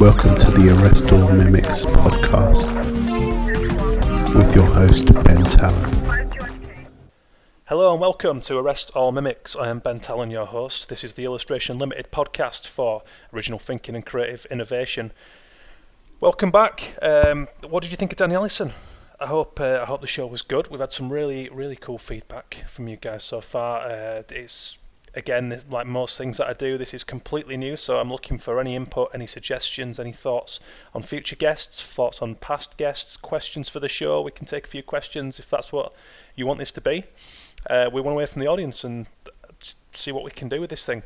Welcome to the Arrest All Mimics podcast with your host, Ben Tallon. Hello and welcome to Arrest All Mimics. I am Ben Tallon, your host. This is the Illustration Limited podcast for original thinking and creative innovation. Welcome back. Um, what did you think of Danny Ellison? I hope uh, I hope the show was good. We've had some really really cool feedback from you guys so far. Uh, it's again like most things that I do, this is completely new. So I'm looking for any input, any suggestions, any thoughts on future guests, thoughts on past guests, questions for the show. We can take a few questions if that's what you want this to be. Uh, we want to hear from the audience and see what we can do with this thing.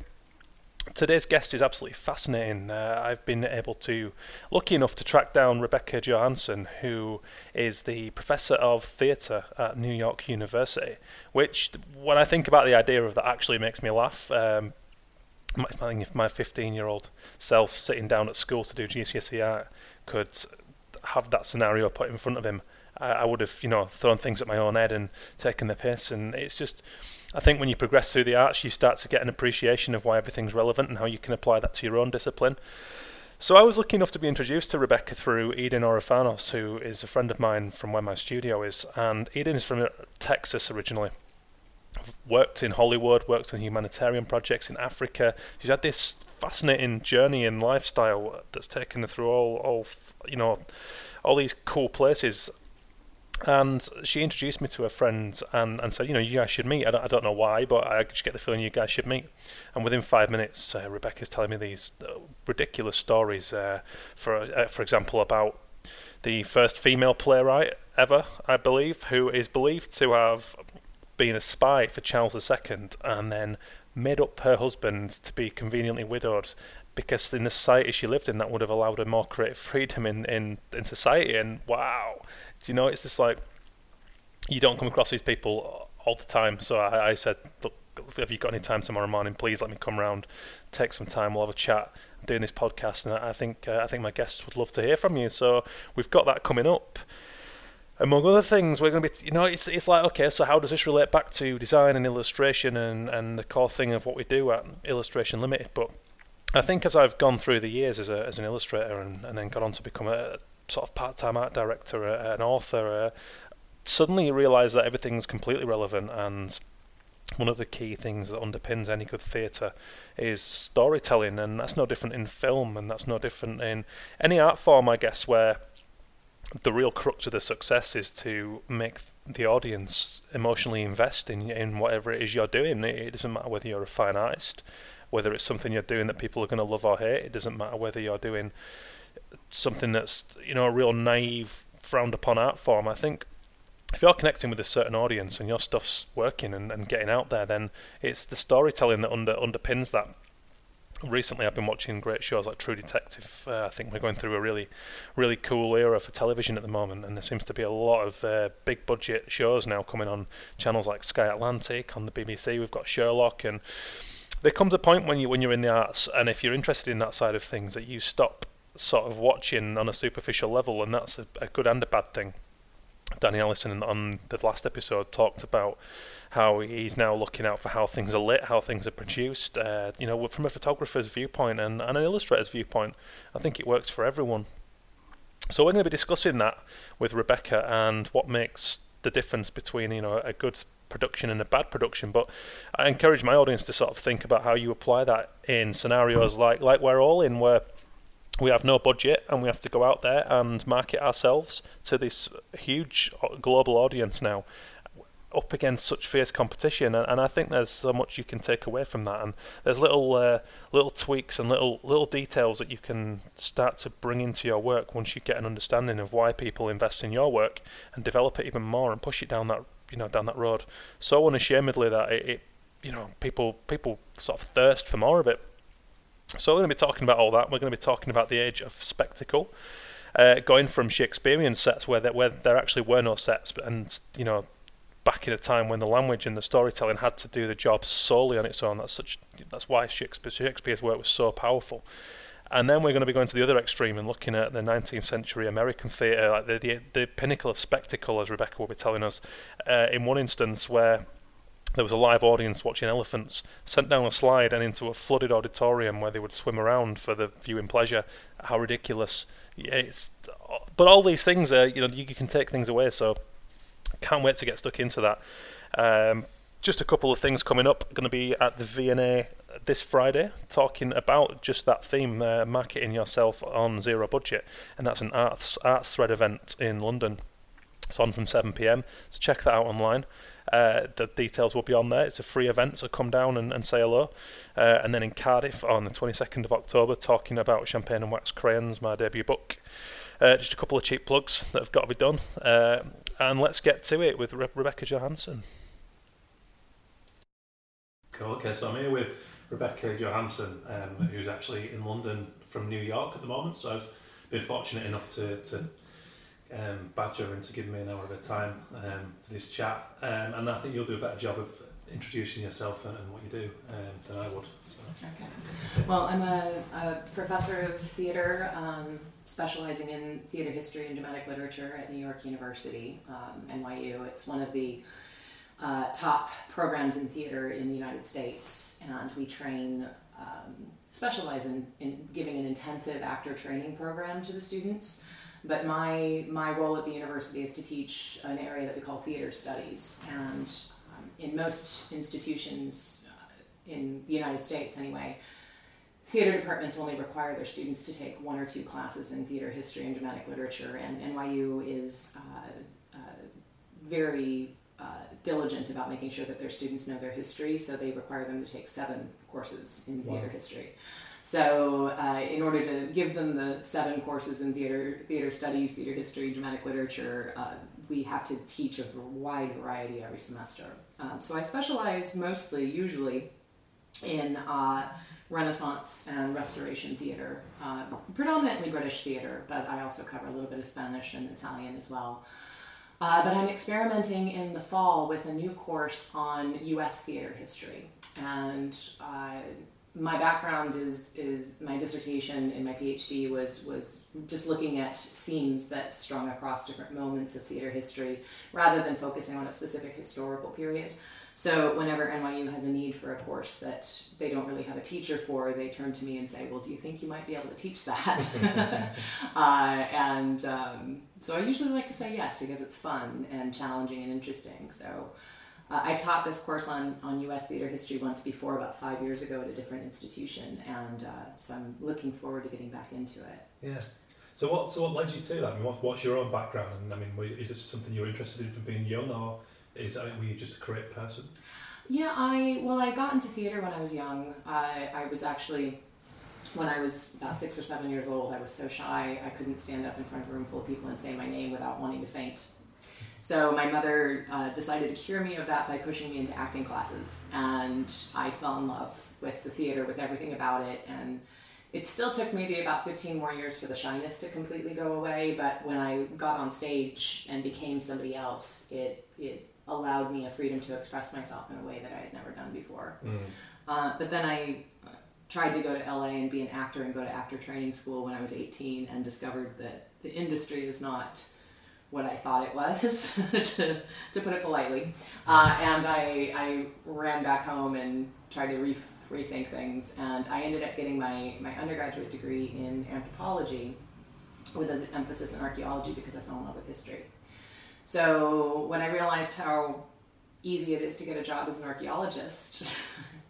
Today's guest is absolutely fascinating. Uh, I've been able to, lucky enough to track down Rebecca Johannsen, who is the professor of theatre at New York University. Which, when I think about the idea of that, actually makes me laugh. Um, if my 15-year-old self sitting down at school to do GCSE art could have that scenario put in front of him, I, I would have, you know, thrown things at my own head and taken the piss. And it's just I think when you progress through the arts, you start to get an appreciation of why everything's relevant and how you can apply that to your own discipline. So I was lucky enough to be introduced to Rebecca through Eden Orofanos, who is a friend of mine from where my studio is. And Eden is from Texas originally. Worked in Hollywood, worked on humanitarian projects in Africa. She's had this fascinating journey and lifestyle that's taken her through all, all you know, all these cool places and she introduced me to her friends and, and said, you know, you guys should meet. I don't, I don't know why, but I just get the feeling you guys should meet. And within five minutes, uh, Rebecca's telling me these uh, ridiculous stories. Uh, for uh, for example, about the first female playwright ever, I believe, who is believed to have been a spy for Charles II and then made up her husband to be conveniently widowed because in the society she lived in, that would have allowed her more creative freedom in, in, in society. And wow, do you know, it's just like you don't come across these people all the time. So I, I said, look, have you got any time tomorrow morning? Please let me come round, take some time. We'll have a chat. I'm doing this podcast, and I think uh, I think my guests would love to hear from you. So we've got that coming up. Among other things, we're going to be, you know, it's it's like okay, so how does this relate back to design and illustration and and the core thing of what we do at Illustration Limited? But I think as I've gone through the years as a as an illustrator and, and then gone on to become a sort of part-time art director, uh, an author, uh, suddenly you realise that everything's completely relevant and one of the key things that underpins any good theatre is storytelling, and that's no different in film, and that's no different in any art form, I guess, where the real crux of the success is to make the audience emotionally invest in in whatever it is you're doing. It doesn't matter whether you're a fine artist, whether it's something you're doing that people are going to love or hate. It doesn't matter whether you're doing something that's you know a real naive, frowned upon art form. I think if you're connecting with a certain audience and your stuff's working and, and getting out there, then it's the storytelling that under underpins that. Recently, I've been watching great shows like True Detective. Uh, I think we're going through a really, really cool era for television at the moment, and there seems to be a lot of uh, big budget shows now coming on channels like Sky Atlantic, on the BBC. We've got Sherlock, and there comes a point when you when you're in the arts, and if you're interested in that side of things, that you stop sort of watching on a superficial level, and that's a, a good and a bad thing. Danny Ellison on the last episode talked about how he's now looking out for how things are lit, how things are produced. Uh, you know, from a photographer's viewpoint and, and an illustrator's viewpoint, I think it works for everyone. So we're going to be discussing that with Rebecca and what makes the difference between you know a good production and a bad production. But I encourage my audience to sort of think about how you apply that in scenarios like like we're all in, where we have no budget and we have to go out there and market ourselves to this huge global audience now up against such fierce competition and, and I think there's so much you can take away from that and there's little uh, little tweaks and little little details that you can start to bring into your work once you get an understanding of why people invest in your work and develop it even more and push it down that you know down that road so unashamedly that it, it you know people people sort of thirst for more of it so we're going to be talking about all that. We're going to be talking about the age of spectacle, uh, going from Shakespearean sets where there, where there actually were no sets, and you know, back in a time when the language and the storytelling had to do the job solely on its own. That's such. That's why Shakespeare, Shakespeare's work was so powerful. And then we're going to be going to the other extreme and looking at the 19th century American theatre, like the, the, the pinnacle of spectacle, as Rebecca will be telling us, uh, in one instance where there was a live audience watching elephants sent down a slide and into a flooded auditorium where they would swim around for the viewing pleasure. How ridiculous! It's but all these things are you know you, you can take things away. So can't wait to get stuck into that. Um, just a couple of things coming up. Going to be at the V&A this Friday, talking about just that theme, uh, marketing yourself on zero budget, and that's an arts arts thread event in London. It's on from 7 p.m. So check that out online. Uh, the details will be on there. It's a free event, so come down and, and say hello. Uh, and then in Cardiff on the 22nd of October, talking about Champagne and Wax Crayons, my debut book. Uh, just a couple of cheap plugs that have got to be done. Uh, and let's get to it with Re- Rebecca Johannsen. Cool. Okay, so I'm here with Rebecca Johannsen, um, who's actually in London from New York at the moment. So I've been fortunate enough to, to um, badger her into giving me an hour of her time um, for this chat. Um, and I think you'll do a better job of introducing yourself and, and what you do um, than I would. So. Okay. Well, I'm a, a professor of theater, um, specializing in theater history and dramatic literature at New York University, um, NYU. It's one of the uh, top programs in theater in the United States, and we train, um, specialize in, in giving an intensive actor training program to the students. But my my role at the university is to teach an area that we call theater studies, and um, in most institutions uh, in the United States, anyway, theater departments only require their students to take one or two classes in theater history and dramatic literature, and NYU is uh, uh, very uh, diligent about making sure that their students know their history, so they require them to take seven courses in theater history. So, uh, in order to give them the seven courses in theater, theater studies, theater history, dramatic literature, uh, we have to teach a wide variety every semester. Um, so, I specialize mostly, usually, in uh, Renaissance and Restoration theater, uh, predominantly British theater, but I also cover a little bit of Spanish and Italian as well. Uh, but I'm experimenting in the fall with a new course on U.S. theater history, and uh, my background is is my dissertation in my PhD was was just looking at themes that strung across different moments of theater history rather than focusing on a specific historical period. So whenever NYU has a need for a course that they don't really have a teacher for, they turn to me and say, "Well, do you think you might be able to teach that?" uh, and um, so I usually like to say yes because it's fun and challenging and interesting. So. Uh, I've taught this course on, on U.S. theater history once before, about five years ago, at a different institution, and uh, so I'm looking forward to getting back into it. Yeah. So what so what led you to that? I mean, what, what's your own background? And I mean, is it something you're interested in from being young, or is uh, were you just a creative person? Yeah, I well, I got into theater when I was young. I I was actually when I was about six or seven years old, I was so shy I couldn't stand up in front of a room full of people and say my name without wanting to faint. So my mother uh, decided to cure me of that by pushing me into acting classes, and I fell in love with the theater, with everything about it, and it still took maybe about 15 more years for the shyness to completely go away. But when I got on stage and became somebody else, it it allowed me a freedom to express myself in a way that I had never done before. Mm. Uh, but then I tried to go to LA and be an actor and go to actor training school when I was 18 and discovered that the industry is not what I thought it was, to, to put it politely. Uh, and I, I ran back home and tried to re- rethink things. And I ended up getting my, my undergraduate degree in anthropology with an emphasis in archaeology because I fell in love with history. So when I realized how easy it is to get a job as an archaeologist,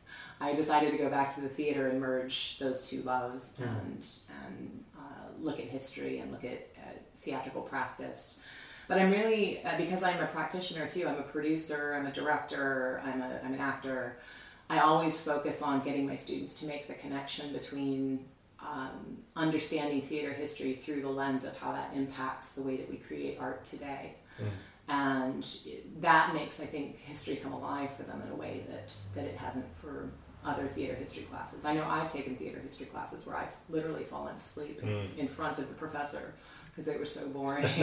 I decided to go back to the theater and merge those two loves mm. and, and uh, look at history and look at theatrical practice. But I'm really, uh, because I'm a practitioner too, I'm a producer, I'm a director, I'm, a, I'm an actor, I always focus on getting my students to make the connection between um, understanding theater history through the lens of how that impacts the way that we create art today. Mm. And that makes, I think, history come alive for them in a way that, that it hasn't for other theater history classes. I know I've taken theater history classes where I've literally fallen asleep mm. in front of the professor because they were so boring.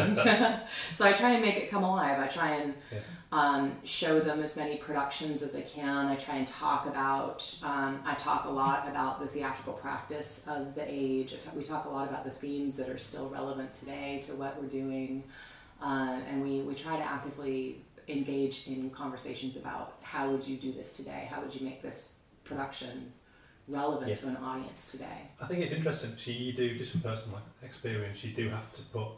so I try and make it come alive. I try and yeah. um, show them as many productions as I can. I try and talk about. Um, I talk a lot about the theatrical practice of the age. we talk a lot about the themes that are still relevant today to what we're doing, uh, and we we try to actively engage in conversations about how would you do this today? How would you make this production relevant Yeah. to an audience today? I think it's interesting. So you do just from personal experience. You do have to put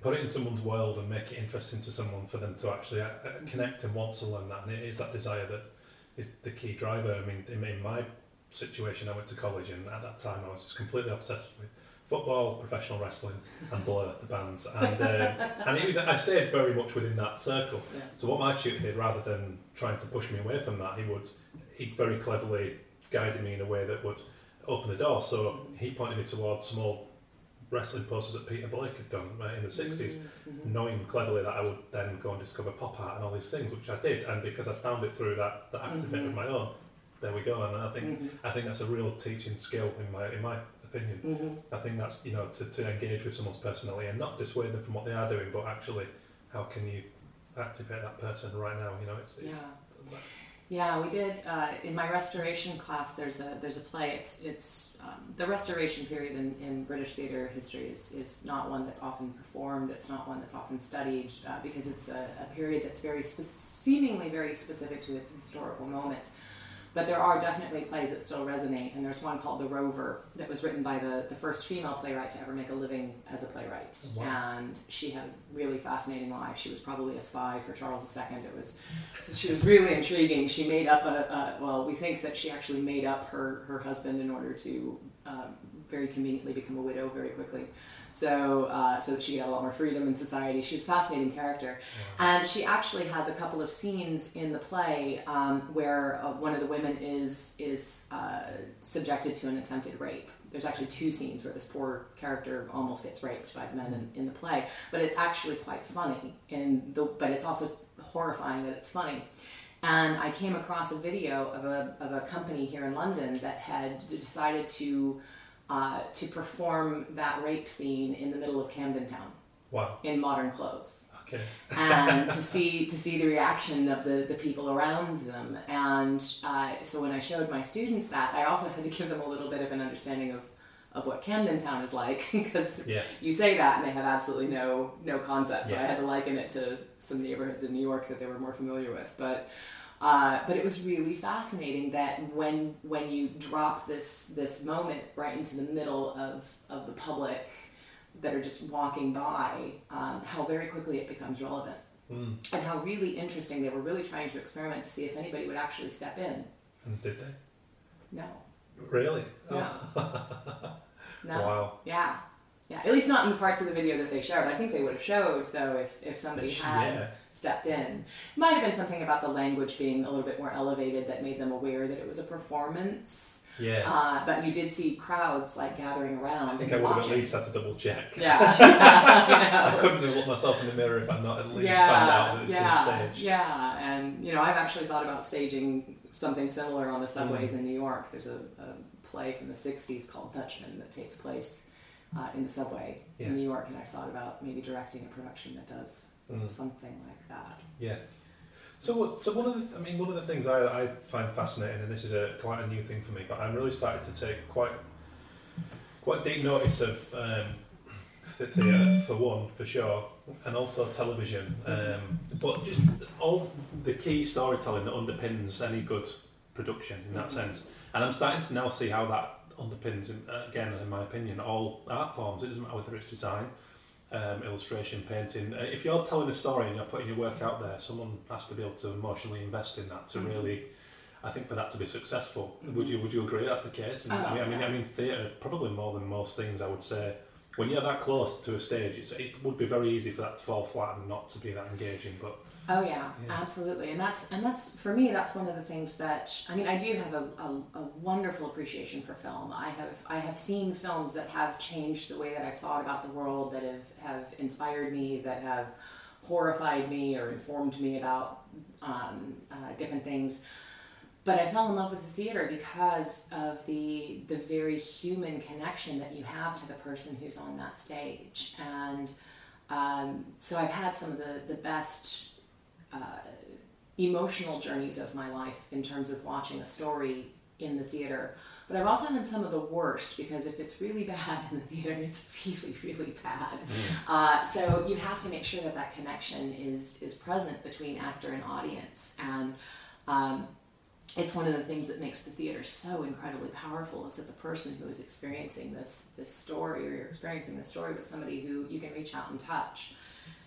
put it in someone's world and make it interesting to someone for them to actually uh, uh, connect and want to learn that. And it is that desire that is the key driver. I mean, in, in my situation, I went to college, and at that time, I was just completely obsessed with football, professional wrestling, and Blur, the bands. And uh, and it was I stayed very much within that circle. Yeah. So what my tutor did, rather than trying to push me away from that, he would he very cleverly guided me in a way that would open the door. So he pointed me towards some old wrestling posters that Peter Blake had done uh, in the 60s, Mhm. knowing cleverly that I would then go and discover pop art and all these things, which I did. And because I found it through that, that active bit Mhm. of my own, there we go. And I think Mhm. I think that's a real teaching skill in my in my opinion. Mhm. I think that's you know to, to engage with someone's personality and not dissuade them from what they are doing, but actually how can you activate that person right now? You know, it's, it's Yeah. Yeah, we did uh, in my restoration class. There's a there's a play. It's it's um, the restoration period in, in British theatre history is, is not one that's often performed. It's not one that's often studied uh, because it's a, a period that's very spe- seemingly very specific to its historical moment. But there are definitely plays that still resonate, and there's one called The Rover that was written by the, the first female playwright to ever make a living as a playwright. Wow. And she had a really fascinating life. She was probably a spy for Charles II. It was she was really intriguing. She made up a, a well, we think that she actually made up her, her husband in order to um, very conveniently become a widow very quickly. So, uh, so that she could have a lot more freedom in society. She was a fascinating character. And she actually has a couple of scenes in the play um, where uh, one of the women is is uh, subjected to an attempted rape. There's actually two scenes where this poor character almost gets raped by the men in, in the play, but it's actually quite funny. In the, but it's also horrifying that it's funny. And I came across a video of a, of a company here in London that had decided to uh, to perform that rape scene in the middle of Camden Town wow. in modern clothes Okay. and to see to see the reaction of the, the people around them. And uh, so when I showed my students that, I also had to give them a little bit of an understanding of, of what Camden Town is like because Yeah. you say that and they have absolutely no no concept. So I had to liken it to some neighborhoods in New York that they were more familiar with, but. Uh, but it was really fascinating that when when you drop this this moment right into the middle of, of the public that are just walking by, um, how very quickly it becomes relevant Mm. and how really interesting they were really trying to experiment to see if anybody would actually step in. And did they? No, Really? no, no. Wow. Yeah, yeah. At least not in the parts of the video that they showed. I think they would have showed though if if somebody had Yeah. Stepped in. It Might have been something about the language being a little bit more elevated that made them aware that it was a performance. Yeah. Uh, but you did see crowds like gathering around. I think I would have at least had to double check. Yeah. I I couldn't have looked myself in the mirror if I'd not at least yeah, found out that it's yeah, been staged. Yeah, and you know, I've actually thought about staging something similar on the subways Mm. in New York. There's a, a play from the '60s called Dutchman that takes place uh, in the subway Yeah. in New York, and I've thought about maybe directing a production that does Mm. something like that. Yeah. So, what- so one of the, th- I mean, one of the things I, I find fascinating, and this is a quite a new thing for me, but I'm really starting to take quite, quite deep notice of um, th- theatre for one, for sure, and also television. Um, but just all the key storytelling that underpins any good production in that Mhm. sense. And I'm starting to now see how that underpins, uh, again, in my opinion, all art forms. It doesn't matter whether it's design, um, illustration, painting. Uh, If you're telling a story and you're putting your work out there, someone has to be able to emotionally invest in that to Mhm. really. I think for that to be successful, Mhm. would you would you agree that's the case? Oh, I mean, I mean. I mean, theatre probably more than most things. I would say when you're that close to a stage, it's, it would be very easy for that to fall flat and not to be that engaging. But Oh yeah, Yeah. absolutely, and that's and that's for me. That's one of the things that I mean. I do have a, a, a wonderful appreciation for film. I have I have seen films that have changed the way that I've thought about the world, that have have inspired me, that have horrified me or informed me about um, uh, different things. But I fell in love with the theater because of the the very human connection that you have to the person who's on that stage, and um, so I've had some of the the best uh, emotional journeys of my life in terms of watching a story in the theater. But I've also had some of the worst because if it's really bad in the theater, it's really, really bad. Mm. Uh, so you have to make sure that that connection is is present between actor and audience, and um, it's one of the things that makes the theater so incredibly powerful is that the person who is experiencing this this story or you're experiencing this story with somebody who you can reach out and touch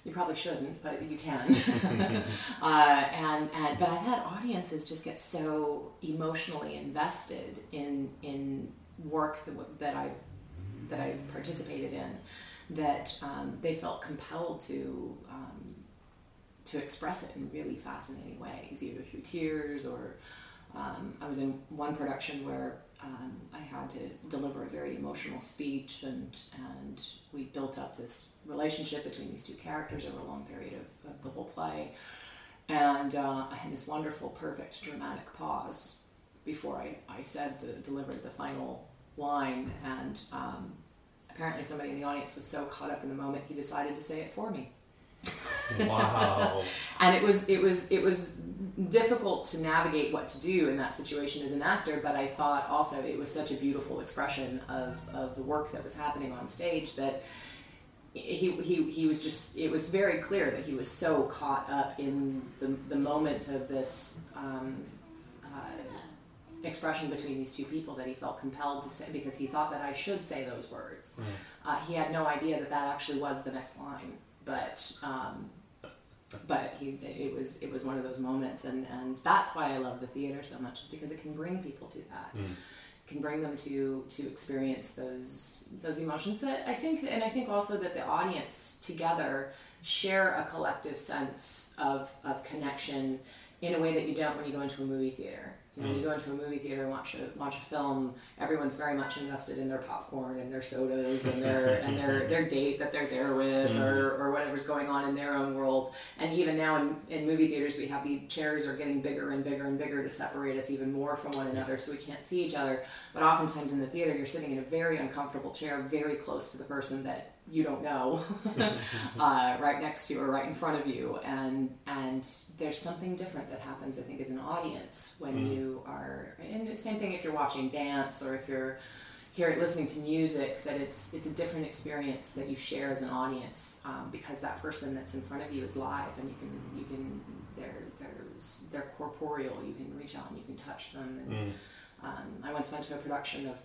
you probably shouldn't but you can. Uh, and, and but i've had audiences just get so emotionally invested in in work that, that i've that i've participated in that um, they felt compelled to um, to express it in really fascinating ways either through tears or um, I was in one production where um, I had to deliver a very emotional speech, and and we built up this relationship between these two characters over a long period of, of the whole play. And uh, I had this wonderful, perfect, dramatic pause before I, I said the delivered the final line, and um, apparently somebody in the audience was so caught up in the moment he decided to say it for me. Wow. and it was it was it was difficult to navigate what to do in that situation as an actor but i thought also it was such a beautiful expression of, of the work that was happening on stage that he, he, he was just it was very clear that he was so caught up in the, the moment of this um, uh, expression between these two people that he felt compelled to say because he thought that i should say those words Mm. uh, he had no idea that that actually was the next line but um, but he it was it was one of those moments and and that's why I love the theater so much is because it can bring people to that Mm. can bring them to to experience those those emotions that I think and I think also that the audience together share a collective sense of of connection in a way that you don't when you go into a movie theater. You know, when you mm. go into a movie theater and watch a watch a film, everyone's very much invested in their popcorn and their sodas and their and their, their date that they're there with or, mm-hmm. or whatever's going on in their own world. And even now in, in movie theaters we have the chairs are getting bigger and bigger and bigger to separate us even more from one another so we can't see each other. But oftentimes in the theater you're sitting in a very uncomfortable chair very close to the person that you don't know uh, right next to you or right in front of you and and there's something different that happens i think as an audience when Mm. you are and the same thing if you're watching dance or if you're here listening to music that it's it's a different experience that you share as an audience um, because that person that's in front of you is live and you can you can they're there's they're corporeal you can reach out and you can touch them and Mm. um, I once went to a production of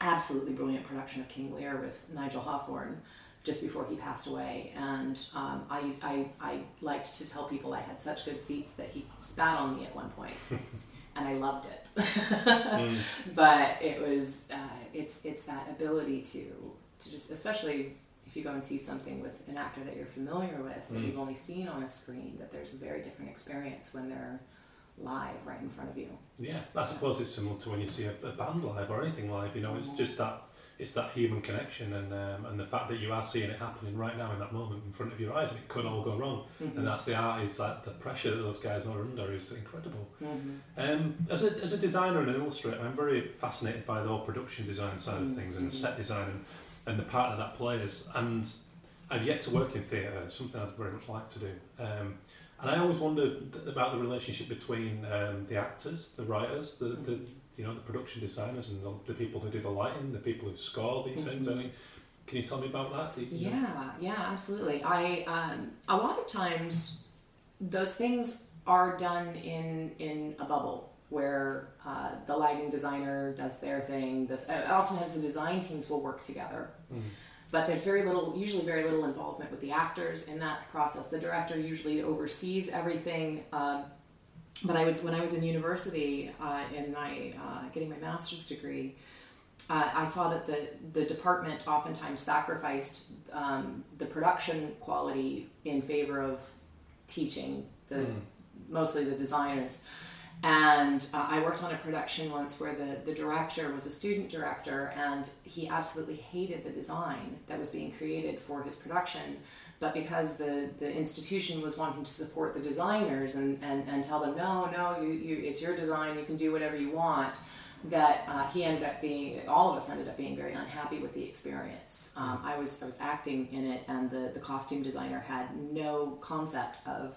absolutely brilliant production of King Lear with Nigel Hawthorne just before he passed away, and um, I, I I liked to tell people I had such good seats that he spat on me at one point, and I loved it. Mm. but it was uh, it's it's that ability to to just especially if you go and see something with an actor that you're familiar with that Mm. you've only seen on a screen that there's a very different experience when they're live right in front of you. Yeah, I suppose it's similar to when you see a, a band live or anything live. You know, it's just that it's that human connection and um, and the fact that you are seeing it happening right now in that moment in front of your eyes, and it could all go wrong. And that's the art is that the pressure that those guys are under is incredible. Mhm. Um, as a as a designer and an illustrator, I'm very fascinated by the whole production design side of Mm, things and the mhm. set design and, and the part that that plays. And I've yet to work in theatre, something I'd very much like to do. Um, and I always wondered about the relationship between um, the actors, the writers, the, the you know the production designers, and the, the people who do the lighting, the people who score these things. I mean, can you tell me about that? You- Yeah, yeah, absolutely. I um, a lot of times those things are done in in a bubble where uh, the lighting designer does their thing. This uh, oftentimes the design teams will work together, Mm. But there's very little, usually very little involvement with the actors in that process. The director usually oversees everything. Um, but I was when I was in university uh, in my uh, getting my master's degree. Uh, I saw that the, the department oftentimes sacrificed um, the production quality in favor of teaching the Mm. mostly the designers. And uh, I worked on a production once where the, the director was a student director and he absolutely hated the design that was being created for his production. But because the, the institution was wanting to support the designers and, and, and tell them, no, no, you, you, it's your design, you can do whatever you want, that uh, he ended up being, all of us ended up being very unhappy with the experience. Um, I, was, I was acting in it, and the, the costume designer had no concept of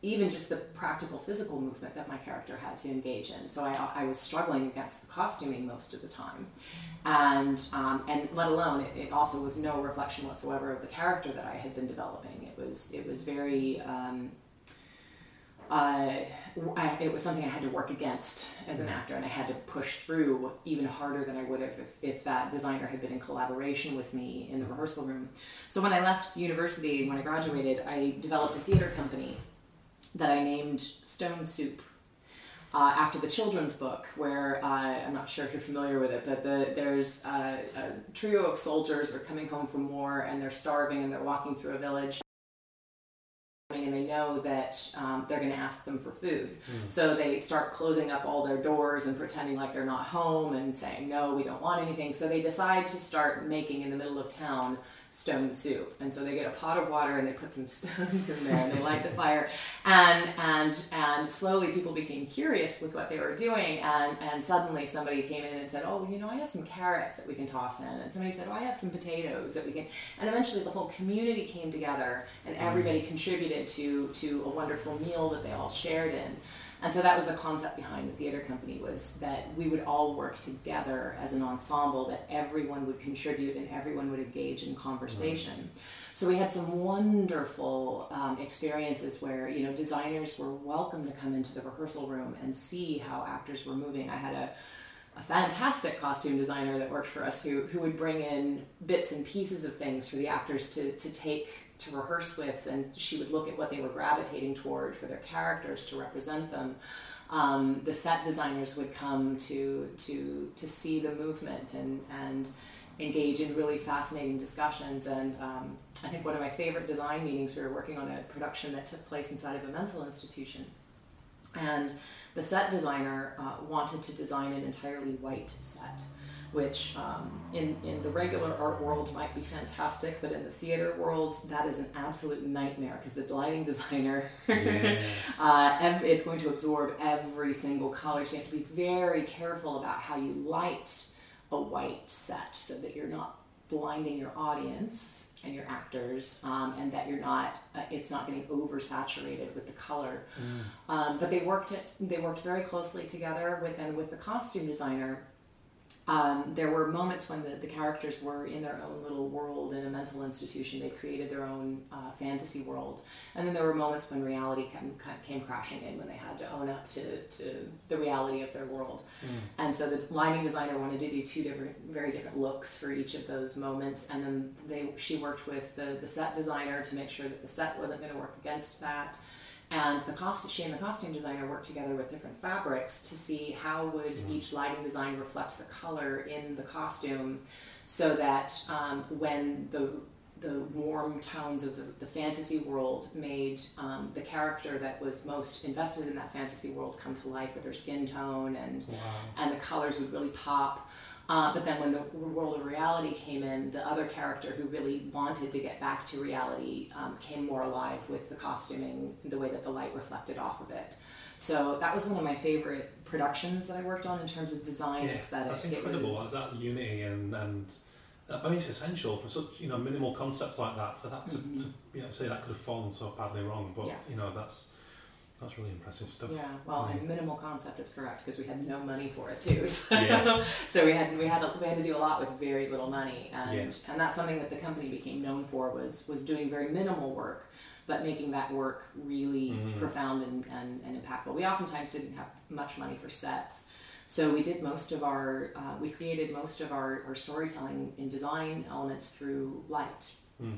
even just the practical physical movement that my character had to engage in. So I, I was struggling against the costuming most of the time. And, um, and let alone, it, it, also was no reflection whatsoever of the character that I had been developing. It was, it was very, um, uh, I, it was something I had to work against as an actor, and I had to push through even harder than I would have if, if that designer had been in collaboration with me in the rehearsal room. So when I left university, when I graduated, I developed a theater company that I named Stone Soup. Uh, after the children's book, where uh, I'm not sure if you're familiar with it, but the, there's uh, a trio of soldiers are coming home from war and they're starving and they're walking through a village and they know that um, they're going to ask them for food. Mm. So they start closing up all their doors and pretending like they're not home and saying, no, we don't want anything. So they decide to start making in the middle of town stone soup. And so they get a pot of water and they put some stones in there and they light the fire. And and and slowly people became curious with what they were doing. And and suddenly somebody came in and said, oh, you know, I have some carrots that we can toss in. And somebody said, oh, I have some potatoes that we can. And eventually the whole community came together and everybody mm. contributed to to a wonderful meal that they all shared in. And so that was the concept behind the theater company was that we would all work together as an ensemble, that everyone would contribute and everyone would engage in conversation. Mm-hmm. So we had some wonderful um, experiences where you know designers were welcome to come into the rehearsal room and see how actors were moving. I had a a fantastic costume designer that worked for us who, who would bring in bits and pieces of things for the actors to, to take to rehearse with, and she would look at what they were gravitating toward for their characters to represent them. Um, the set designers would come to to to see the movement and and engage in really fascinating discussions. And um, I think one of my favorite design meetings, we were working on a production that took place inside of a mental institution, and the set designer uh, wanted to design an entirely white set which um, in, in the regular art world might be fantastic, but in the theater world, that is an absolute nightmare because the lighting designer, yeah. uh, every, it's going to absorb every single color. So you have to be very careful about how you light a white set so that you're not blinding your audience and your actors, um, and that you're not uh, it's not getting oversaturated with the color. Mm. Um, but they worked it they worked very closely together with and with the costume designer um, there were moments when the, the characters were in their own little world in a mental institution. They created their own uh, fantasy world. And then there were moments when reality came, came crashing in, when they had to own up to, to the reality of their world. Mm. And so the lighting designer wanted to do two different, very different looks for each of those moments. And then they, she worked with the, the set designer to make sure that the set wasn't going to work against that and the cost she and the costume designer worked together with different fabrics to see how would mm-hmm. each lighting design reflect the color in the costume so that um, when the the warm tones of the, the fantasy world made um, the character that was most invested in that fantasy world come to life with their skin tone and wow. and the colors would really pop uh, but then when the world of reality came in, the other character who really wanted to get back to reality um, came more alive with the costuming, the way that the light reflected off of it. So that was one of my favorite productions that I worked on in terms of design yeah, aesthetic. That's incredible. Was, that unity and and I mean it's essential for such you know minimal concepts like that for that to, mm-hmm. to you know say that could have fallen so badly wrong, but yeah. you know that's that's really impressive stuff. Yeah, well, and minimal concept is correct because we had no money for it too. So, yeah. so we had we had we had to do a lot with very little money, and yeah. and that's something that the company became known for was was doing very minimal work, but making that work really mm-hmm. profound and, and, and impactful. We oftentimes didn't have much money for sets. So we did most of our, uh, we created most of our, our storytelling in design elements through light. Mm.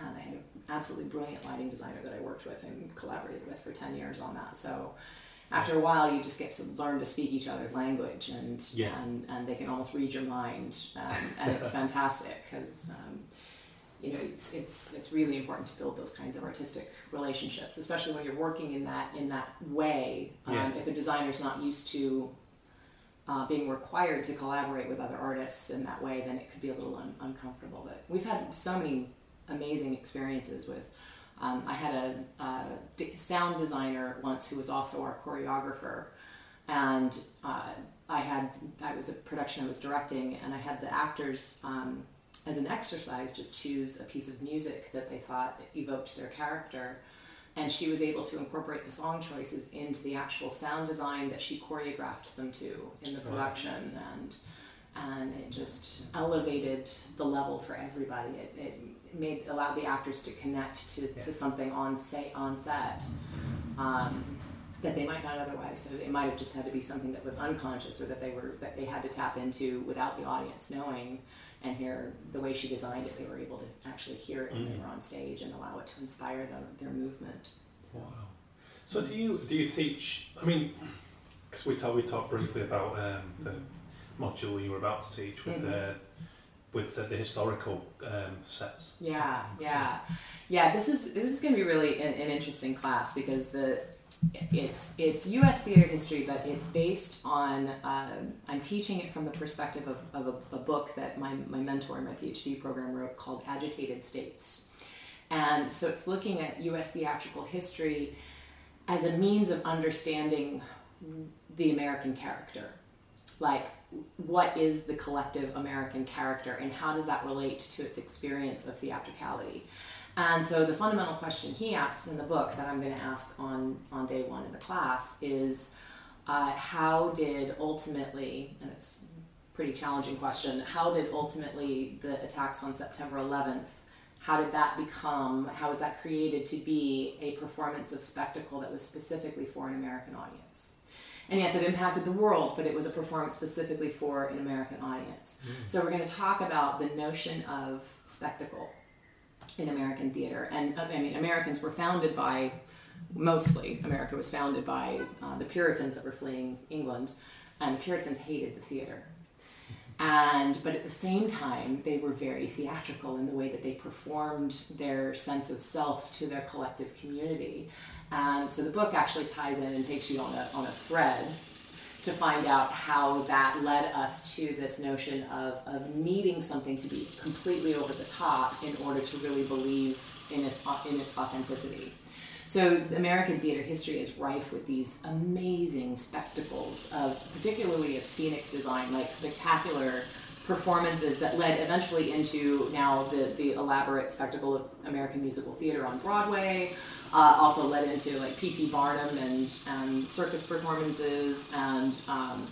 And I had an absolutely brilliant lighting designer that I worked with and collaborated with for 10 years on that. So after a while, you just get to learn to speak each other's language and, yeah. and, and they can almost read your mind. Um, and it's fantastic because, um, you know, it's, it's, it's really important to build those kinds of artistic relationships, especially when you're working in that, in that way. Um, yeah. If a designer's not used to uh, being required to collaborate with other artists in that way, then it could be a little un- uncomfortable. But we've had so many amazing experiences with. Um, I had a, a, sound designer once who was also our choreographer, and uh, I had I was a production I was directing, and I had the actors um, as an exercise just choose a piece of music that they thought evoked their character, and she was able to incorporate the song choices into the actual sound design that she choreographed them to in the production and and it just elevated the level for everybody it, it made allowed the actors to connect to, Yeah. to something on say on set um, that they might not otherwise so it might have just had to be something that was unconscious or that they were that they had to tap into without the audience knowing and hear the way she designed it they were able to actually hear it when they Mhm. were on stage and allow it to inspire them, their movement so Wow. So do you do you teach? I mean, because we talked we talked briefly about um, the module you were about to teach with Mhm. the with the, the historical um, sets. Yeah, So- yeah, yeah. This is this is going to be really an, an interesting class because the it's it's U.S. theater history, but it's based on um, I'm teaching it from the perspective of, of a, a book that my my mentor in my PhD program wrote called Agitated States, and so it's looking at U.S. theatrical history as a means of understanding the American character, like what is the collective American character and how does that relate to its experience of theatricality? And so the fundamental question he asks in the book that I'm going to ask on, on day one of the class is uh, how did ultimately, and it's a pretty challenging question, how did ultimately the attacks on September 11th, how did that become, how was that created to be a performance of spectacle that was specifically for an American audience? And yes, it impacted the world, but it was a performance specifically for an American audience. So we're going to talk about the notion of spectacle in American theater. And uh, I mean, Americans were founded by, mostly, America was founded by uh, the Puritans that were fleeing England, and the Puritans hated the theater. And but at the same time, they were very theatrical in the way that they performed their sense of self to their collective community. And so the book actually ties in and takes you on a, on a thread to find out how that led us to this notion of, of needing something to be completely over the top in order to really believe in its, in its authenticity. So American theater history is rife with these amazing spectacles of particularly of scenic design, like spectacular performances that led eventually into now the, the elaborate spectacle of American musical theater on Broadway. Uh, also led into like P.T. Barnum and, and circus performances and um,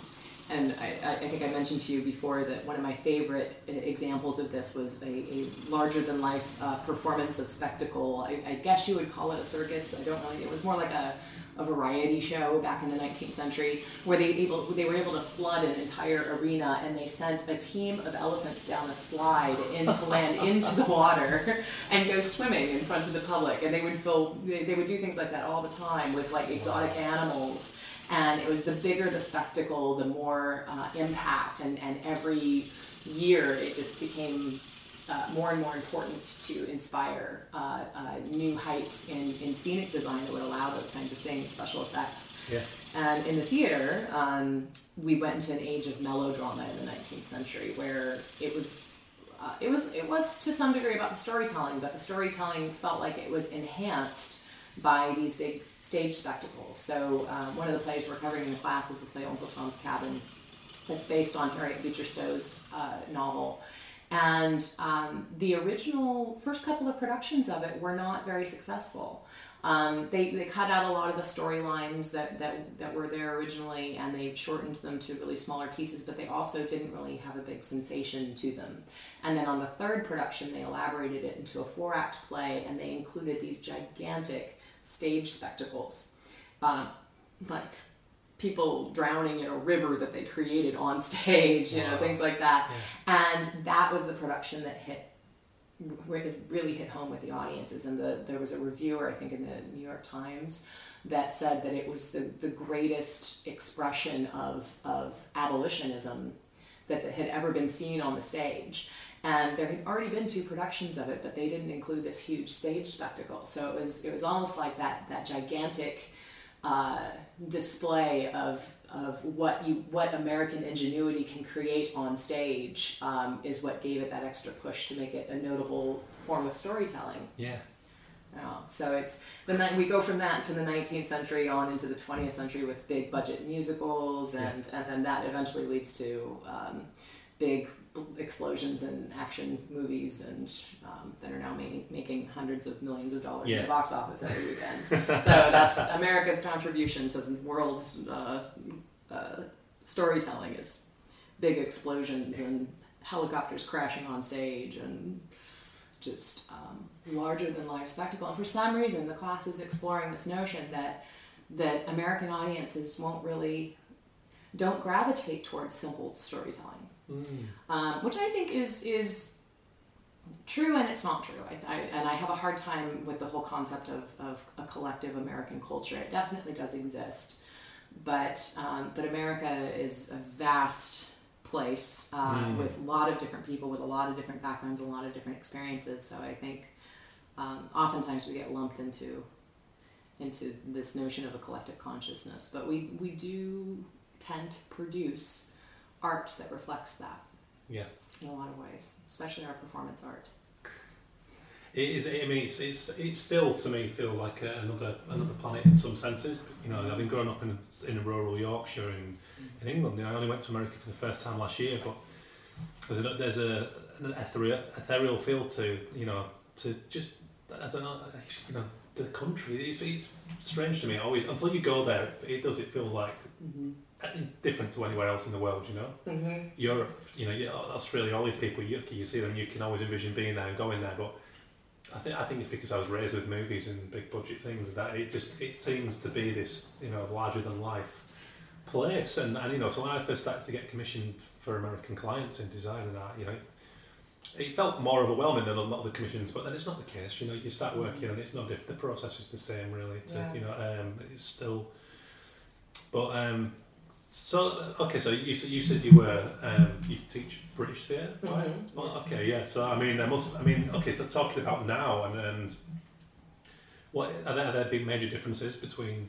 and I, I think I mentioned to you before that one of my favorite uh, examples of this was a, a larger than life uh, performance of spectacle. I, I guess you would call it a circus. I don't know. It was more like a, a variety show back in the 19th century where they able they were able to flood an entire arena and they sent a team of elephants down a slide into land into the water and go swimming in front of the public and they would fill they, they would do things like that all the time with like exotic animals and it was the bigger the spectacle, the more uh, impact, and, and every year it just became uh, more and more important to inspire uh, uh, new heights in, in scenic design that would allow those kinds of things, special effects. Yeah. And in the theater, um, we went into an age of melodrama in the 19th century where it was. Uh, it was it was to some degree about the storytelling, but the storytelling felt like it was enhanced by these big stage spectacles. So um, one of the plays we're covering in the class is the play Uncle Tom's Cabin, that's based on Harriet Beecher Stowe's uh, novel. And um, the original first couple of productions of it were not very successful. Um, they, they cut out a lot of the storylines that, that, that were there originally and they shortened them to really smaller pieces, but they also didn't really have a big sensation to them. And then on the third production, they elaborated it into a four act play and they included these gigantic stage spectacles. Um, like people drowning in a river that they created on stage, you know, things like that. And that was the production that hit where really hit home with the audiences. And the, there was a reviewer, I think, in the New York Times that said that it was the, the greatest expression of, of abolitionism that had ever been seen on the stage. And there had already been two productions of it, but they didn't include this huge stage spectacle. So it was it was almost like that that gigantic uh, display of of what you what American ingenuity can create on stage um, is what gave it that extra push to make it a notable form of storytelling. Yeah. Yeah, so it's the ni- we go from that to the 19th century on into the 20th century with big budget musicals, and and then that eventually leads to um, big explosions and action movies and um, that are now making, making hundreds of millions of dollars Yeah. in the box office every weekend. so that's America's contribution to the world uh, uh, storytelling is big explosions and helicopters crashing on stage and just um, larger than life spectacle. And for some reason, the class is exploring this notion that that American audiences won't really don't gravitate towards simple storytelling, Mm. um, which I think is is true and it's not true. I, I, and I have a hard time with the whole concept of, of a collective American culture. It definitely does exist, but um, but America is a vast place uh, Mm. with a lot of different people with a lot of different backgrounds, and a lot of different experiences. So I think um, oftentimes we get lumped into into this notion of a collective consciousness, but we we do tend to produce art that reflects that Yeah. in a lot of ways, especially our performance art. It is. I mean, it's, it's it still to me feels like a, another another planet in some senses. You know, I've been growing up in in a rural Yorkshire in in England. You know, I only went to America for the first time last year, but there's a, there's a an ethereal, ethereal feel to you know to just I don't know you know the country. It's, it's strange to me always until you go there. It, it does. It feels like Mm-hmm. different to anywhere else in the world. You know. Mm-hmm. Europe, you know, yeah, Australia, all these people, you, you see them, you can always envision being there and going there. But I think I think it's because I was raised with movies and big budget things that it just it seems to be this you know larger than life place. And, and you know, so when I first started to get commissioned for American clients in design and art, you know, it felt more overwhelming than a lot of the commissions. But then it's not the case. You know, you start working and it's not different. The process is the same, really. To, Yeah. You know, um, it's still. But um, so okay, so you said you said you were um, you teach British theatre, right? Mhm, Well, yes. okay, yeah. So I mean, there must. I mean, okay. So talking about now and and what are there, are there big major differences between?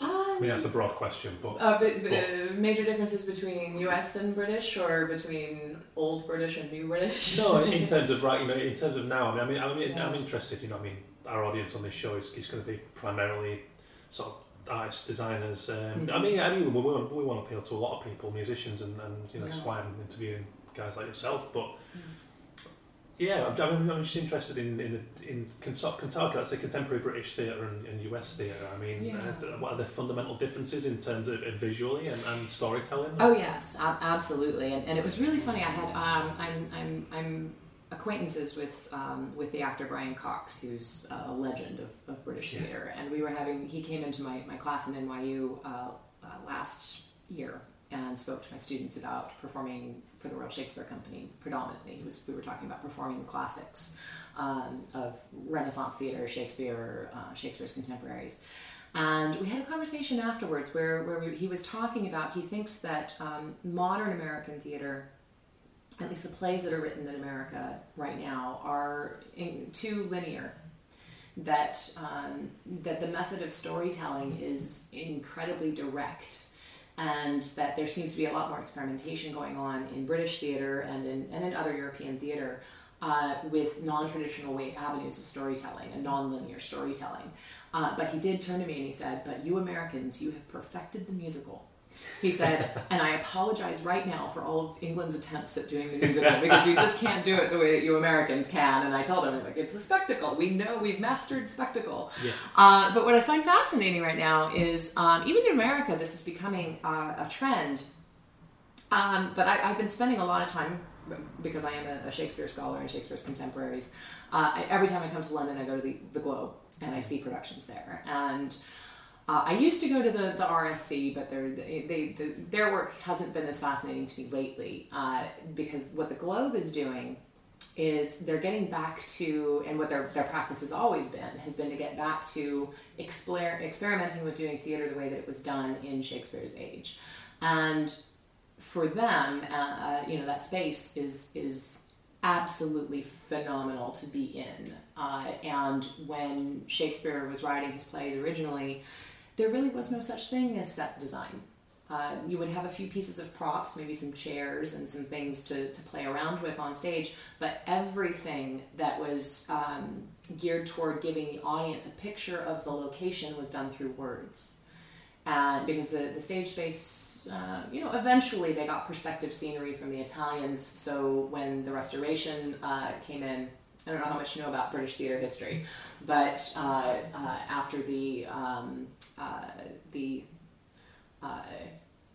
I mean, that's a broad question, but Uh, but, but, uh, major differences between U.S. and British, or between old British and new British? no, in terms of right, you know, in terms of now. I mean, I mean, Yeah. I'm interested. You know, I mean, our audience on this show is, is going to be primarily sort of artists, designers. Um, Mhm. I mean, I mean, we, want we want to appeal to a lot of people, musicians, and, and you know, that's Yeah. why I'm interviewing guys like yourself. But Mm. yeah, I'm, I'm, I'm just interested in in in sort of let's say contemporary British theatre and, and US theatre. I mean, Yeah. uh, what are the fundamental differences in terms of, of visually and, and storytelling? Oh yes, ab- absolutely. And, and it was really funny. I had um, I'm I'm I'm acquaintances with um, with the actor Brian Cox, who's a legend of, of British Yeah. theater, and we were having he came into my, my class in NYU uh, uh, last year and spoke to my students about performing for the Royal Shakespeare Company predominantly. He was we were talking about performing the classics um, of Renaissance theater, Shakespeare, uh, Shakespeare's contemporaries. And we had a conversation afterwards where, where we, he was talking about, he thinks that um, modern American theater, at least the plays that are written in America right now, are in, too linear. That, um, that the method of storytelling is incredibly direct, and that there seems to be a lot more experimentation going on in British theater and in, and in other European theater uh, with non-traditional way avenues of storytelling and non-linear storytelling. Uh, but he did turn to me and he said, "But you Americans, you have perfected the musical." He said, and I apologize right now for all of England's attempts at doing the musical because we just can't do it the way that you Americans can. And I told him, like, it's a spectacle. We know we've mastered spectacle. Yes. Uh, but what I find fascinating right now is um, even in America, this is becoming uh, a trend. Um, but I, I've been spending a lot of time because I am a, a Shakespeare scholar and Shakespeare's contemporaries. Uh, I, every time I come to London, I go to the, the Globe and I see productions there. And uh, I used to go to the, the RSC, but their they, they, the, their work hasn't been as fascinating to me lately uh, because what the Globe is doing is they're getting back to, and what their, their practice has always been, has been to get back to explore, experimenting with doing theater the way that it was done in Shakespeare's age. And for them, uh, uh, you know, that space is is absolutely phenomenal to be in. Uh, and when Shakespeare was writing his plays originally, there really was no such thing as set design. Uh, you would have a few pieces of props, maybe some chairs and some things to, to play around with on stage, but everything that was um, geared toward giving the audience a picture of the location was done through words. And because the, the stage space uh, you know, eventually they got perspective scenery from the Italians. So when the Restoration uh, came in, I don't know how much you know about British theater history, but uh, uh, after the um, uh, the uh,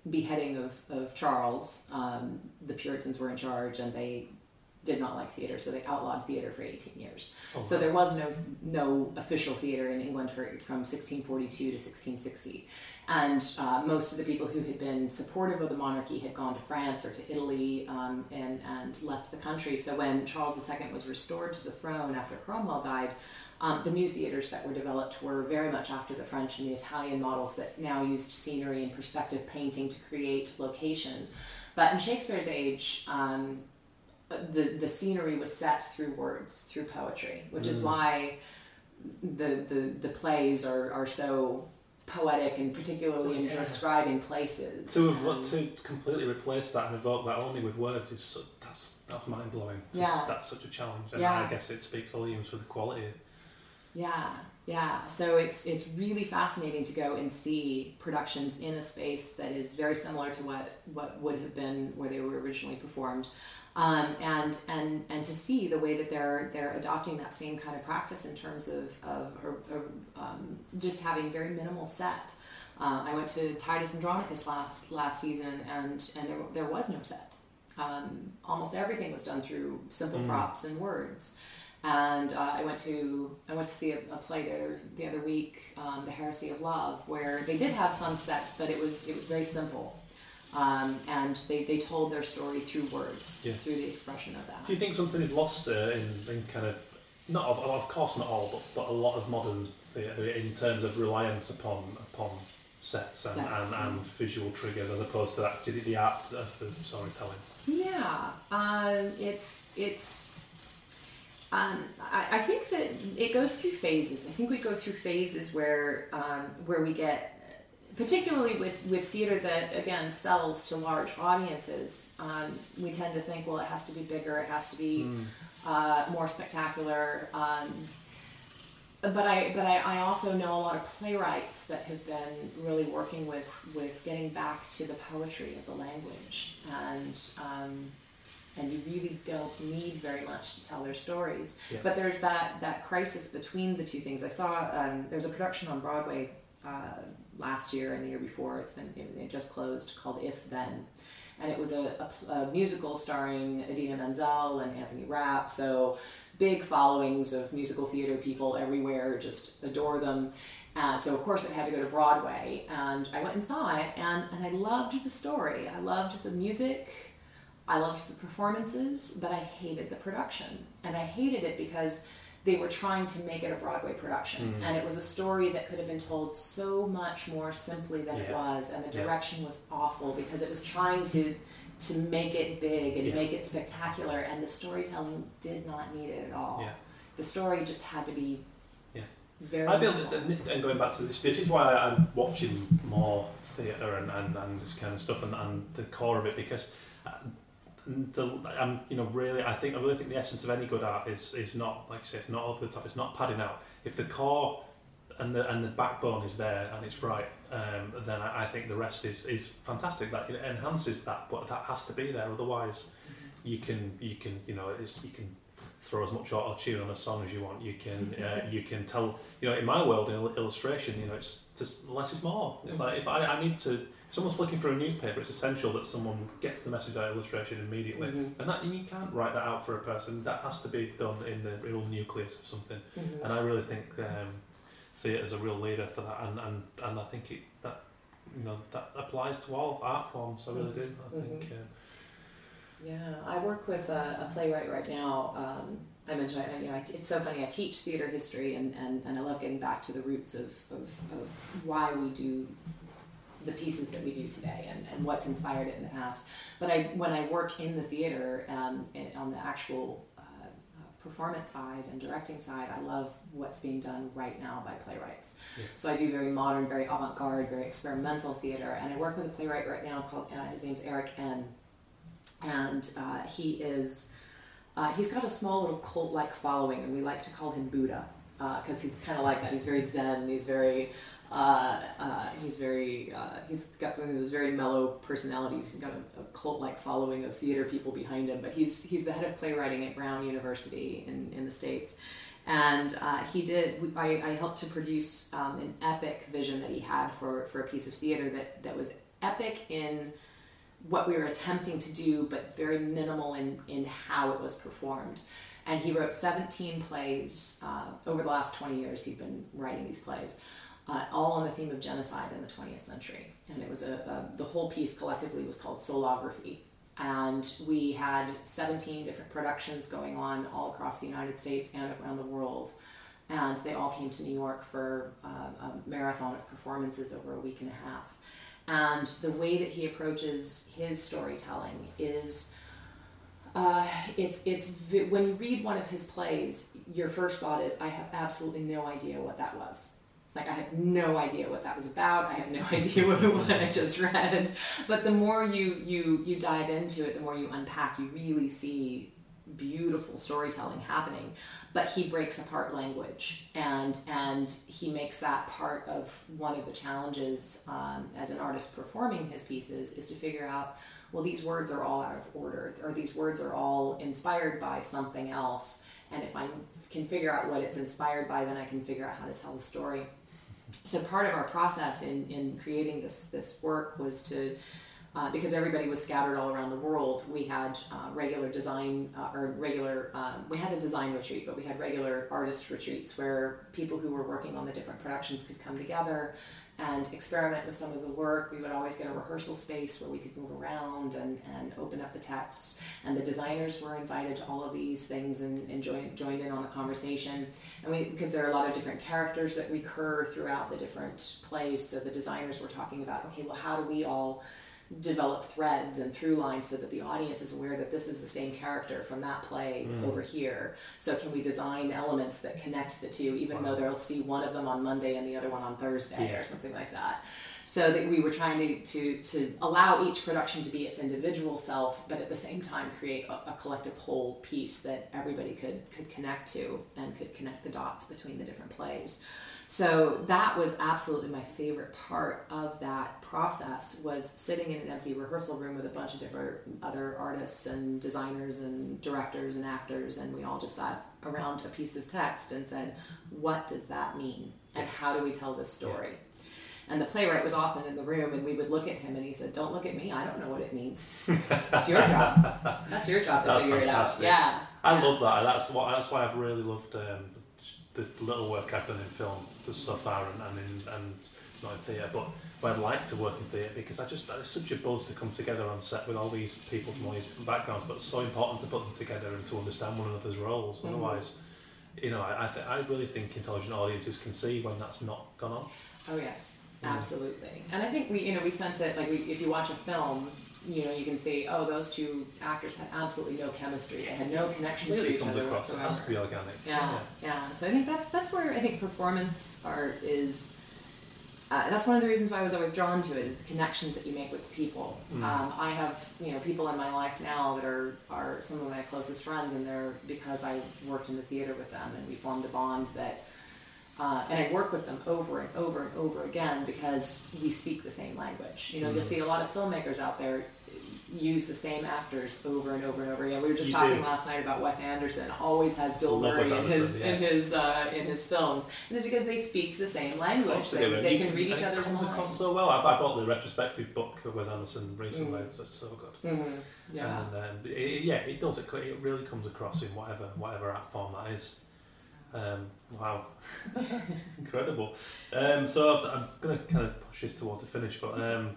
beheading of, of Charles, um, the Puritans were in charge and they did not like theater, so they outlawed theater for 18 years. Oh, So there was no no official theater in England for, from 1642 to 1660, and uh, most of the people who had been supportive of the monarchy had gone to France or to Italy um, and and left the country. So when Charles II was restored to the throne after Cromwell died. Um, the new theaters that were developed were very much after the French and the Italian models that now used scenery and perspective painting to create location. But in Shakespeare's age, um, the the scenery was set through words, through poetry, which is Mm. why the, the the plays are, are so poetic and particularly in Yeah. describing places. To have And- to completely replace that and evoke that only with words is so, that's that's mind blowing. Yeah. that's such a challenge, and Yeah. I guess it speaks volumes for the quality. Yeah, yeah. So it's it's really fascinating to go and see productions in a space that is very similar to what what would have been where they were originally performed, um, and and and to see the way that they're they're adopting that same kind of practice in terms of of or, or, um, just having very minimal set. Uh, I went to Titus Andronicus last last season, and and there there was no set. Um, almost everything was done through simple Mm. props and words and uh, I went to I went to see a, a play there the other week, um, The Heresy of Love, where they did have some set, but it was it was very simple, um, and they, they told their story through words, Yeah. through the expression of that. Do you think something is lost uh, in, in kind of not of, of course not all, but, but a lot of modern theatre in terms of reliance upon upon sets and, Sets, and, and visual triggers as opposed to that the, the art of the storytelling? Yeah, um, it's it's. Um, I, I think that it goes through phases. I think we go through phases where um, where we get, particularly with, with theater that again sells to large audiences. Um, we tend to think, well, it has to be bigger, it has to be uh, more spectacular. Um, but I but I, I also know a lot of playwrights that have been really working with with getting back to the poetry of the language and um, and you really don't need very much to tell their stories. Yeah. But there's that that crisis between the two things. I saw um, there's a production on Broadway uh, last year and the year before. It's been it, it just closed called If Then, and it was a, a, a musical starring Idina Menzel and Anthony Rapp. So big followings of musical theater people everywhere just adore them. Uh, so of course it had to go to Broadway, and I went and saw it, and, and I loved the story. I loved the music. I loved the performances, but I hated the production. And I hated it because they were trying to make it a Broadway production. Mm. And it was a story that could have been told so much more simply than it was. And the Yeah. direction was awful because it was trying to to make it big and Yeah. make it spectacular and the storytelling did not need it at all. Yeah. The story just had to be Yeah. very I feel that, and, this, and going back to this, this is why I'm watching more theatre and, and, and this kind of stuff and, and the core of it because uh, the I'm you know really I think I really think the essence of any good art is is not like you say it's not over the top it's not padding out. If the core and the and the backbone is there and it's right um, then I, I think the rest is is fantastic. That it enhances that but that has to be there otherwise you can you can you know it's you can throw as much auto tune on a song as you want. You can uh, you can tell you know in my world in illustration you know it's just less is more. It's like if I, I need to if someone's flicking through a newspaper it's essential that someone gets the message out of illustration immediately. Mhm. and that you can't write that out for a person. That has to be done in the real nucleus of something. Mhm. and I really think um, theatre's a real leader for that. And, and, and I think it that you know that applies to all art forms. I really do. I think um, Yeah, I work with a, a playwright right now. Um, I mentioned, I, you know, I t- it's so funny. I teach theater history, and, and, and I love getting back to the roots of, of, of why we do the pieces that we do today and, and what's inspired it in the past. But I, when I work in the theater, um, on the actual uh, uh, performance side and directing side, I love what's being done right now by playwrights. Yeah. So I do very modern, very avant-garde, very experimental theater, and I work with a playwright right now called uh, his name's Erik Ehn and uh, he is uh, he's got a small little cult like following and we like to call him buddha because he's kind of like that he's very zen he's very uh, uh, he's very uh, he's got this very mellow personality. He's got a, a cult-like following of theater people behind him. But he's he's the head of playwriting at Brown University in, in the states, and uh, he did. I, I helped to produce um, an epic vision that he had for for a piece of theater that that was epic in what we were attempting to do, but very minimal in in how it was performed. And he wrote 17 plays uh, over the last 20 years. He'd been writing these plays uh, all on the theme of genocide in the 20th century. And it was a, a, the whole piece collectively was called Soulographie. And we had 17 different productions going on all across the United States and around the world. And they all came to New York for uh, a marathon of performances over a week and a half. And the way that he approaches his storytelling is uh, it's it's when you read one of his plays, your first thought is, I have absolutely no idea what that was like I have no idea what that was about. I have no idea what, what I just read. But the more you you you dive into it, the more you unpack, you really see beautiful storytelling happening. But he breaks apart language, and and he makes that part of one of the challenges um, as an artist performing his pieces is to figure out. Well, these words are all out of order, or these words are all inspired by something else. And if I can figure out what it's inspired by, then I can figure out how to tell the story so part of our process in, in creating this this work was to uh, because everybody was scattered all around the world, we had uh, regular design uh, or regular, um, we had a design retreat, but we had regular artist retreats where people who were working on the different productions could come together and experiment with some of the work. We would always get a rehearsal space where we could move around and, and open up the text. And the designers were invited to all of these things and, and joined, joined in on the conversation. And we, because there are a lot of different characters that recur throughout the different plays, so the designers were talking about, okay, well, how do we all develop threads and through lines so that the audience is aware that this is the same character from that play mm. over here. So can we design elements that connect the two, even wow. though they'll see one of them on Monday and the other one on Thursday yeah. or something like that. So that we were trying to, to, to allow each production to be its individual self, but at the same time create a, a collective whole piece that everybody could could connect to and could connect the dots between the different plays. So that was absolutely my favorite part of that process was sitting in an empty rehearsal room with a bunch of different other artists and designers and directors and actors and we all just sat around a piece of text and said, what does that mean? And how do we tell this story? And the playwright was often in the room, and we would look at him, and he said, "Don't look at me. I don't know what it means. It's your job. That's your job to that's figure fantastic. it out." Yeah, I yeah. love that. That's what. That's why I've really loved um, the little work I've done in film so far and, and in and not in theatre, but, but I'd like to work in theatre because I just it's such a buzz to come together on set with all these people from all these different backgrounds, but it's so important to put them together and to understand one another's roles. Mm-hmm. Otherwise, you know, I I, th- I really think intelligent audiences can see when that's not gone on. Oh yes, absolutely. And I think we you know we sense it like we, if you watch a film you know, you can see, oh, those two actors had absolutely no chemistry. They had no connection really to each comes other across. whatsoever. It has to be organic. Yeah, yeah, yeah. So I think that's that's where I think performance art is. Uh, that's one of the reasons why I was always drawn to it is the connections that you make with people. Mm. Um, I have you know people in my life now that are are some of my closest friends, and they're because I worked in the theater with them, and we formed a bond that uh, and I work with them over and over and over again because we speak the same language. You know, mm-hmm. you'll see a lot of filmmakers out there use the same actors over and over and over again. We were just you talking do. last night about Wes Anderson. Always has Bill Murray in his yeah. in his uh, in his films, and it's because they speak the same language. They, they can, can, read each other's comes minds. across so well. I, I, bought the retrospective book of Wes Anderson recently. Mm. It's, it's so good. Mm-hmm. Yeah, and um, it, yeah, it does. It, it really comes across in whatever whatever art form that is. Um, wow, incredible. Um, so I'm, I'm going to kind of push this towards the finish, but um,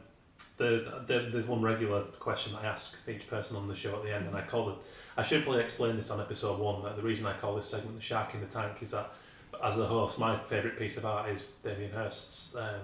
the, the, there's one regular question I ask each person on the show at the end, and I call it. I should probably explain this on episode one. That the reason I call this segment "The Shark in the Tank" is that, as the host, my favourite piece of art is Damien Hirst's. Um,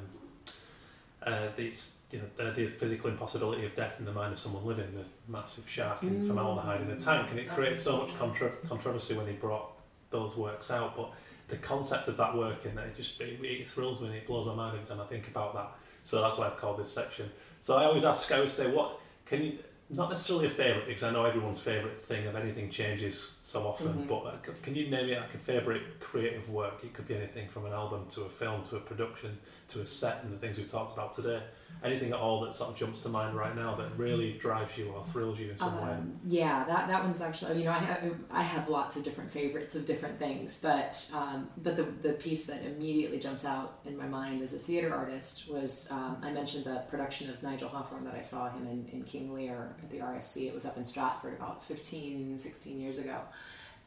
uh, these, you know, the, the, physical impossibility of death in the mind of someone living, the massive shark in mm. formaldehyde in a tank, and it created so much contra- controversy when he brought those works out. But the concept of that work in it just it, it thrills me and it blows my mind every time I think about that. So that's why I've called this section. So I always ask, I always say, what can you, not necessarily a favourite because I know everyone's favourite thing of anything changes so often. Mhm. But uh, can you name me like a favourite creative work? It could be anything from an album to a film to a production to a set and the things we've talked about today. Anything at all that sort of jumps to mind right now that really drives you or thrills you in some way. Um, yeah, that, that one's actually you know I have I have lots of different favorites of different things, but um, but the the piece that immediately jumps out in my mind as a theater artist was um, I mentioned the production of Nigel Hawthorne that I saw him in, in King Lear at the RSC. It was up in Stratford about 15, 16 years ago,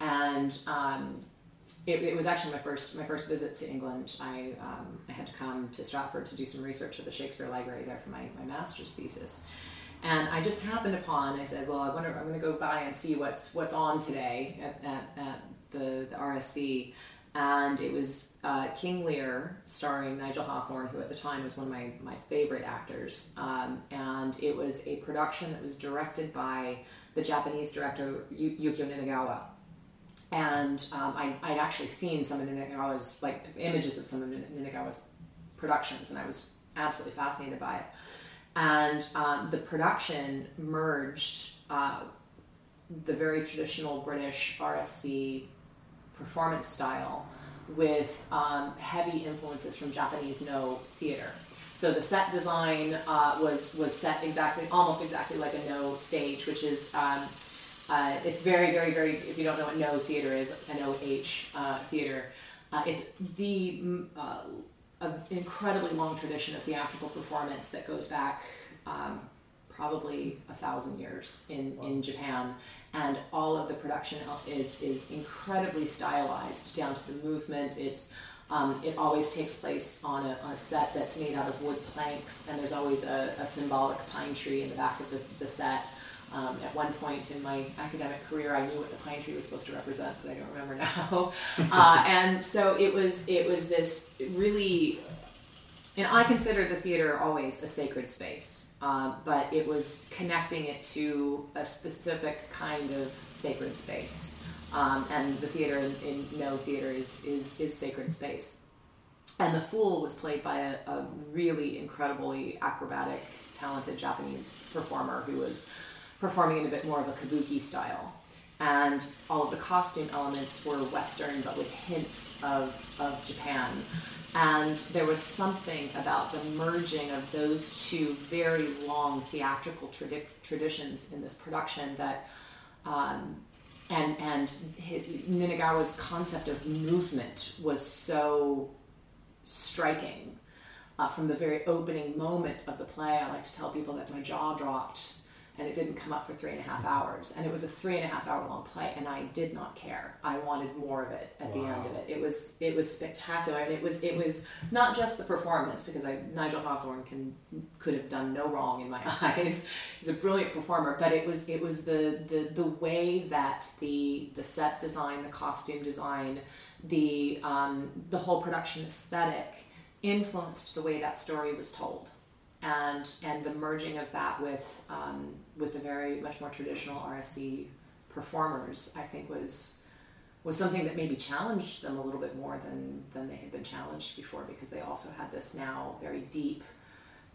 and um, it, it was actually my first my first visit to England. I um, I had to come to Stratford to do some research at the Shakespeare Library there for my, my master's thesis, and I just happened upon. I said, "Well, I wonder. I'm going to go by and see what's what's on today at, at, at the, the RSC." And it was uh, King Lear starring Nigel Hawthorne, who at the time was one of my, my favorite actors. Um, and it was a production that was directed by the Japanese director Yu- Yukio Ninagawa and um, I, I'd actually seen some of Ninagawa's like images of some of Ninagawa's productions, and I was absolutely fascinated by it. And um, the production merged uh, the very traditional British RSC performance style with um, heavy influences from Japanese Noh theater. So the set design uh, was was set exactly, almost exactly like a Noh stage, which is um, uh, it's very, very, very. If you don't know what Noh Theater is, it's N-O-H uh, theater. Uh, it's the mm, uh, an incredibly long tradition of theatrical performance that goes back um, probably a thousand years in, in Japan, and all of the production is is incredibly stylized down to the movement. It's um, it always takes place on a, on a set that's made out of wood planks, and there's always a, a symbolic pine tree in the back of the, the set. Um, at one point in my academic career, I knew what the pine tree was supposed to represent, but I don't remember now. uh, and so it was it was this really, and I consider the theater always a sacred space, um, but it was connecting it to a specific kind of sacred space. Um, and the theater in, in Noh theater is, is is sacred space. And the fool was played by a, a really incredibly acrobatic, talented Japanese performer who was performing in a bit more of a kabuki style. And all of the costume elements were Western, but with hints of, of Japan. And there was something about the merging of those two very long theatrical tradi- traditions in this production that, um, and and Ninagawa's concept of movement was so striking uh, from the very opening moment of the play. I like to tell people that my jaw dropped and it didn't come up for three and a half hours. And it was a three and a half hour long play, and I did not care. I wanted more of it at the end of it. It was it was spectacular, and it was it was not just the performance because I Nigel Hawthorne can could have done no wrong in my eyes. He's a brilliant performer, but it was it was the the the way that the the set design, the costume design, the um, the whole production aesthetic influenced the way that story was told and and the merging of that with um, with the very much more traditional RSC performers, I think was was something that maybe challenged them a little bit more than than they had been challenged before because they also had this now very deep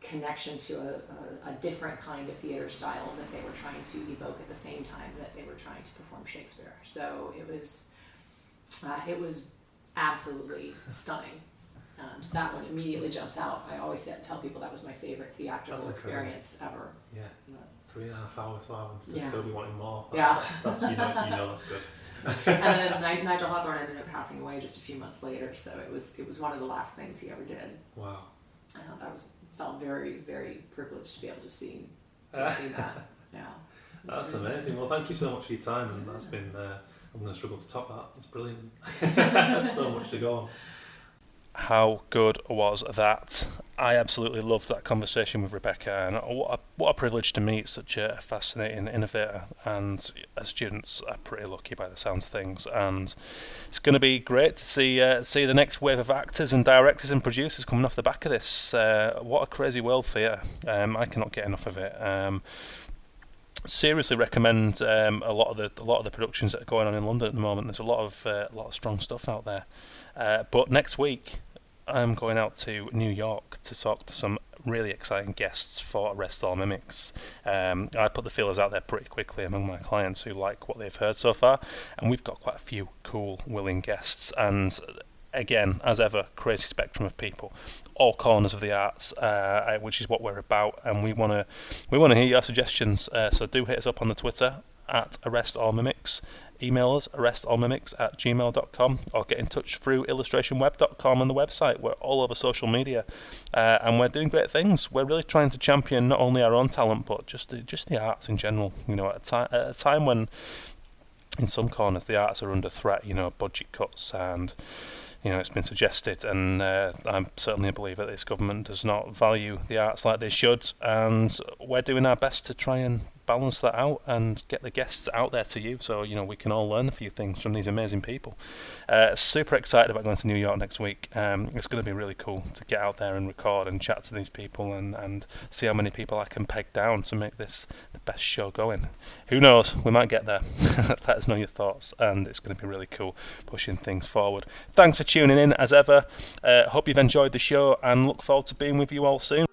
connection to a, a, a different kind of theater style that they were trying to evoke at the same time that they were trying to perform Shakespeare. So it was uh, it was absolutely stunning. And that one immediately jumps out. I always tell people that was my favorite theatrical That's incredible. experience ever. Yeah, three and a half hours so having to Yeah. still be wanting more. That's, Yeah. That's, that's, you, know, you know that's good. and then Ni- Nigel Hawthorne ended up passing away just a few months later, so it was it was one of the last things he ever did. Wow. Uh, that was felt very very privileged to be able to see to see that. Yeah, That's very- amazing. Well, thank you so much for your time, and that's been. Uh, I'm going to struggle to top that. That's brilliant. So much to go on. How good was that? I absolutely loved that conversation with Rebecca, and what a, what a privilege to meet such a fascinating innovator. And as students are pretty lucky by the sounds of things, and it's going to be great to see uh, see the next wave of actors and directors and producers coming off the back of this. Uh, what a crazy world theatre! Um, I cannot get enough of it. Um, seriously recommend um, a lot of the a lot of the productions that are going on in London at the moment. There's a lot of uh, a lot of strong stuff out there. Uh, but next week, I'm going out to New York to talk to some really exciting guests for Arrest All Mimics. Um, I put the feelers out there pretty quickly among my clients who like what they've heard so far, and we've got quite a few cool, willing guests. And again, as ever, crazy spectrum of people, all corners of the arts, uh, which is what we're about, and we want to we want to hear your suggestions. Uh, so do hit us up on the Twitter at Arrest All Mimics. Email us arrestallmimics at gmail.com or get in touch through illustrationweb.com and the website. We're all over social media uh, and we're doing great things. We're really trying to champion not only our own talent but just the, just the arts in general. You know, at a, at a time when in some corners the arts are under threat, you know, budget cuts and you know, it's been suggested, and uh, I'm certainly a believer that this government does not value the arts like they should, and we're doing our best to try and balance that out and get the guests out there to you so you know we can all learn a few things from these amazing people. Uh, super excited about going to New York next week. Um, it's going to be really cool to get out there and record and chat to these people and, and see how many people I can peg down to make this the best show going. Who knows? We might get there. Let us know your thoughts and it's going to be really cool pushing things forward. Thanks for tuning in as ever. Uh, hope you've enjoyed the show and look forward to being with you all soon